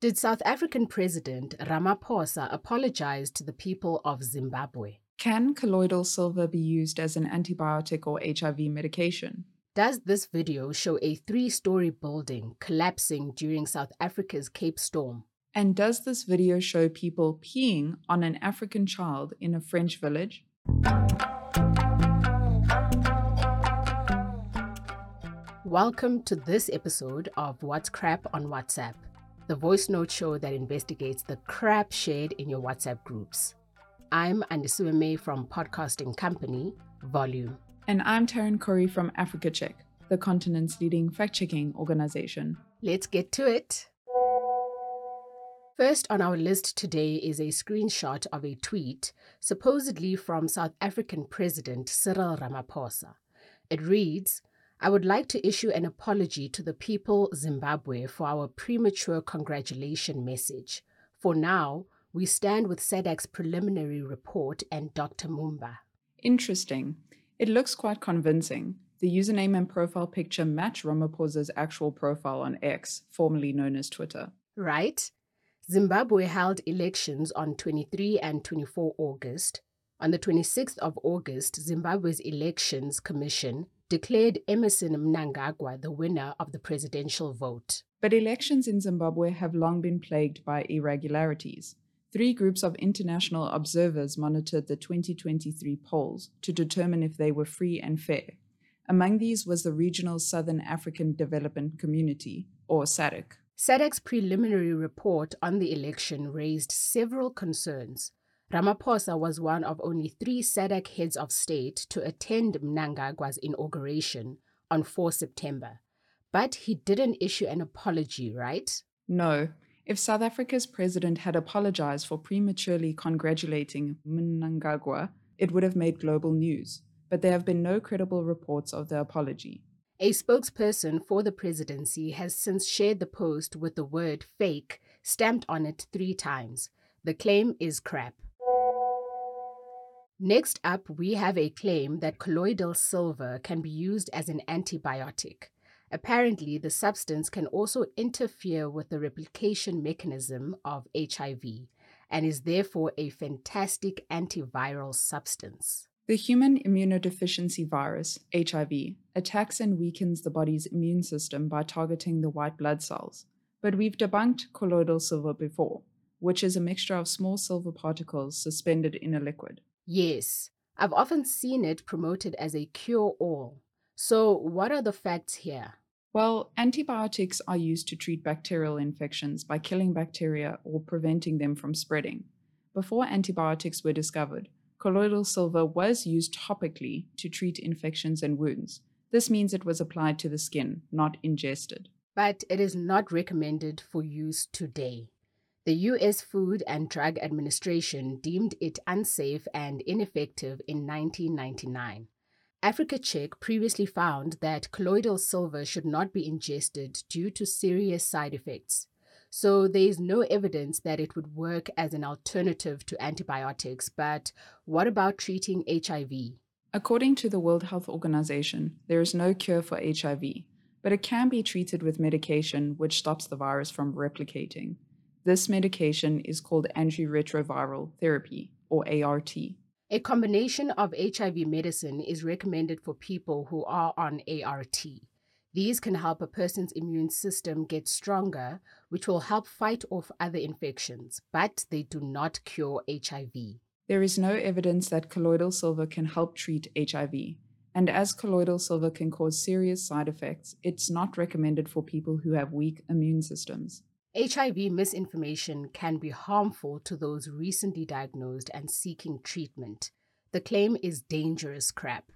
Did South African President Ramaphosa apologize to the people of Zimbabwe? Can colloidal silver be used as an antibiotic or HIV medication? Does this video show a three story building collapsing during South Africa's Cape Storm? And does this video show people peeing on an African child in a French village? Welcome to this episode of What's Crap on WhatsApp, the voice note show that investigates the crap shared in your WhatsApp groups. I'm Andisiwe May from Podcasting Company, Volume. And I'm Taryn Corey from Africa Check, the continent's leading fact checking organization. Let's get to it. First on our list today is a screenshot of a tweet supposedly from South African President Cyril Ramaphosa. It reads, I would like to issue an apology to the people Zimbabwe for our premature congratulation message. For now, we stand with SADC's preliminary report and Dr. Mumba. Interesting. It looks quite convincing. The username and profile picture match Ramaphosa's actual profile on X, formerly known as Twitter. Right? Zimbabwe held elections on 23 and 24 August. On the 26th of August, Zimbabwe's Elections Commission declared Emmerson Mnangagwa the winner of the presidential vote. But elections in Zimbabwe have long been plagued by irregularities. Three groups of international observers monitored the 2023 polls to determine if they were free and fair. Among these was the Regional Southern African Development Community, or SADC. SADC's preliminary report on the election raised several concerns. Ramaphosa was one of only three SADC heads of state to attend Mnangagwa's inauguration on 4 September. But he didn't issue an apology, right? No. If South Africa's president had apologized for prematurely congratulating Mnangagwa, it would have made global news. But there have been no credible reports of the apology. A spokesperson for the presidency has since shared the post with the word fake stamped on it three times. The claim is crap. Next up, we have a claim that colloidal silver can be used as an antibiotic. Apparently, the substance can also interfere with the replication mechanism of HIV and is therefore a fantastic antiviral substance. The human immunodeficiency virus, HIV, attacks and weakens the body's immune system by targeting the white blood cells. But we've debunked colloidal silver before, which is a mixture of small silver particles suspended in a liquid. Yes, I've often seen it promoted as a cure all. So, what are the facts here? Well, antibiotics are used to treat bacterial infections by killing bacteria or preventing them from spreading. Before antibiotics were discovered, colloidal silver was used topically to treat infections and wounds. This means it was applied to the skin, not ingested. But it is not recommended for use today. The U.S. Food and Drug Administration deemed it unsafe and ineffective in 1999. Africa Check previously found that colloidal silver should not be ingested due to serious side effects. So there is no evidence that it would work as an alternative to antibiotics. But what about treating HIV? According to the World Health Organization, there is no cure for HIV, but it can be treated with medication which stops the virus from replicating. This medication is called antiretroviral therapy, or ART. A combination of HIV medicine is recommended for people who are on ART. These can help a person's immune system get stronger, which will help fight off other infections, but they do not cure HIV. There is no evidence that colloidal silver can help treat HIV. And as colloidal silver can cause serious side effects, it's not recommended for people who have weak immune systems. HIV misinformation can be harmful to those recently diagnosed and seeking treatment. The claim is dangerous crap.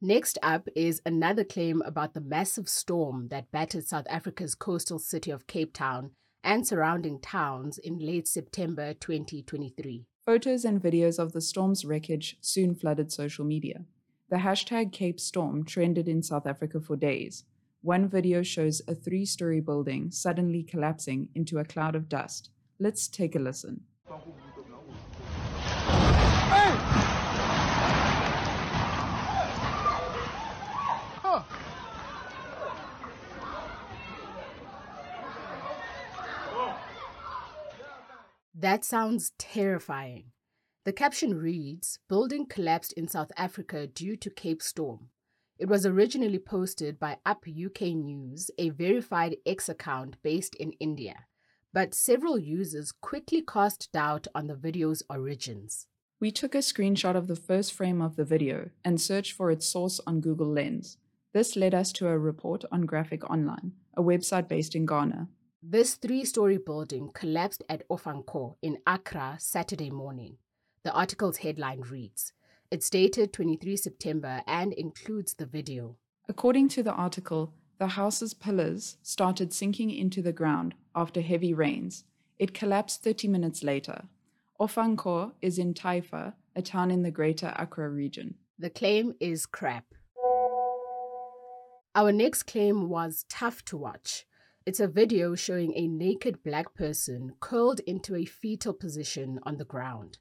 Next up is another claim about the massive storm that battered South Africa's coastal city of Cape Town and surrounding towns in late September 2023. Photos and videos of the storm's wreckage soon flooded social media. The hashtag Cape Storm trended in South Africa for days, one video shows a three story building suddenly collapsing into a cloud of dust. Let's take a listen. That sounds terrifying. The caption reads Building collapsed in South Africa due to Cape Storm. It was originally posted by Up UK News, a verified X account based in India, but several users quickly cast doubt on the video's origins. We took a screenshot of the first frame of the video and searched for its source on Google Lens. This led us to a report on Graphic Online, a website based in Ghana. This three story building collapsed at Ofankor in Accra Saturday morning. The article's headline reads It's dated 23 September and includes the video. According to the article, the house's pillars started sinking into the ground after heavy rains. It collapsed 30 minutes later. Ofankor is in Taifa, a town in the greater Accra region. The claim is crap. Our next claim was tough to watch. It's a video showing a naked black person curled into a fetal position on the ground.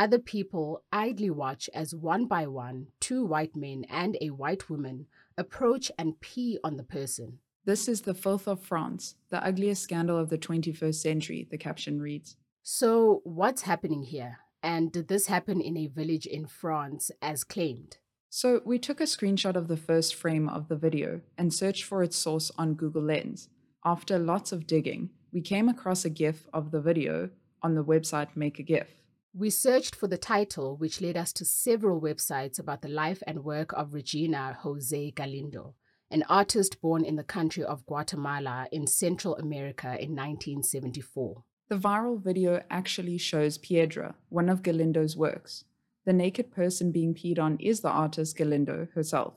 Other people idly watch as one by one, two white men and a white woman approach and pee on the person. This is the filth of France, the ugliest scandal of the 21st century, the caption reads. So, what's happening here? And did this happen in a village in France as claimed? So, we took a screenshot of the first frame of the video and searched for its source on Google Lens. After lots of digging, we came across a GIF of the video on the website Make a GIF. We searched for the title, which led us to several websites about the life and work of Regina Jose Galindo, an artist born in the country of Guatemala in Central America in 1974. The viral video actually shows Piedra, one of Galindo's works. The naked person being peed on is the artist Galindo herself,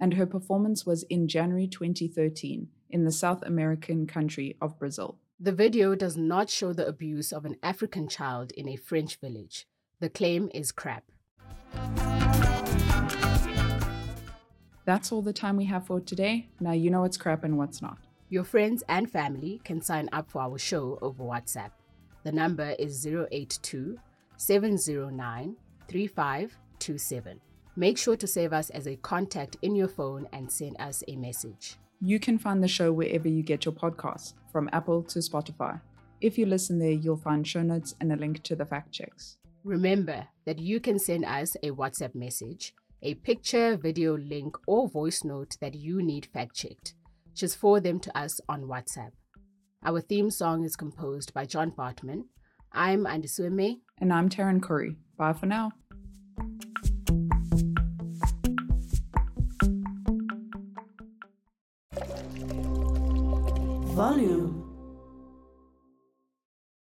and her performance was in January 2013 in the South American country of Brazil. The video does not show the abuse of an African child in a French village. The claim is crap. That's all the time we have for today. Now you know what's crap and what's not. Your friends and family can sign up for our show over WhatsApp. The number is 082 709 3527. Make sure to save us as a contact in your phone and send us a message. You can find the show wherever you get your podcasts, from Apple to Spotify. If you listen there, you'll find show notes and a link to the fact checks. Remember that you can send us a WhatsApp message, a picture, video link, or voice note that you need fact checked just forward them to us on WhatsApp. Our theme song is composed by John Bartmann. I'm Andisueme. And I'm Taryn Curry. Bye for now. Volume.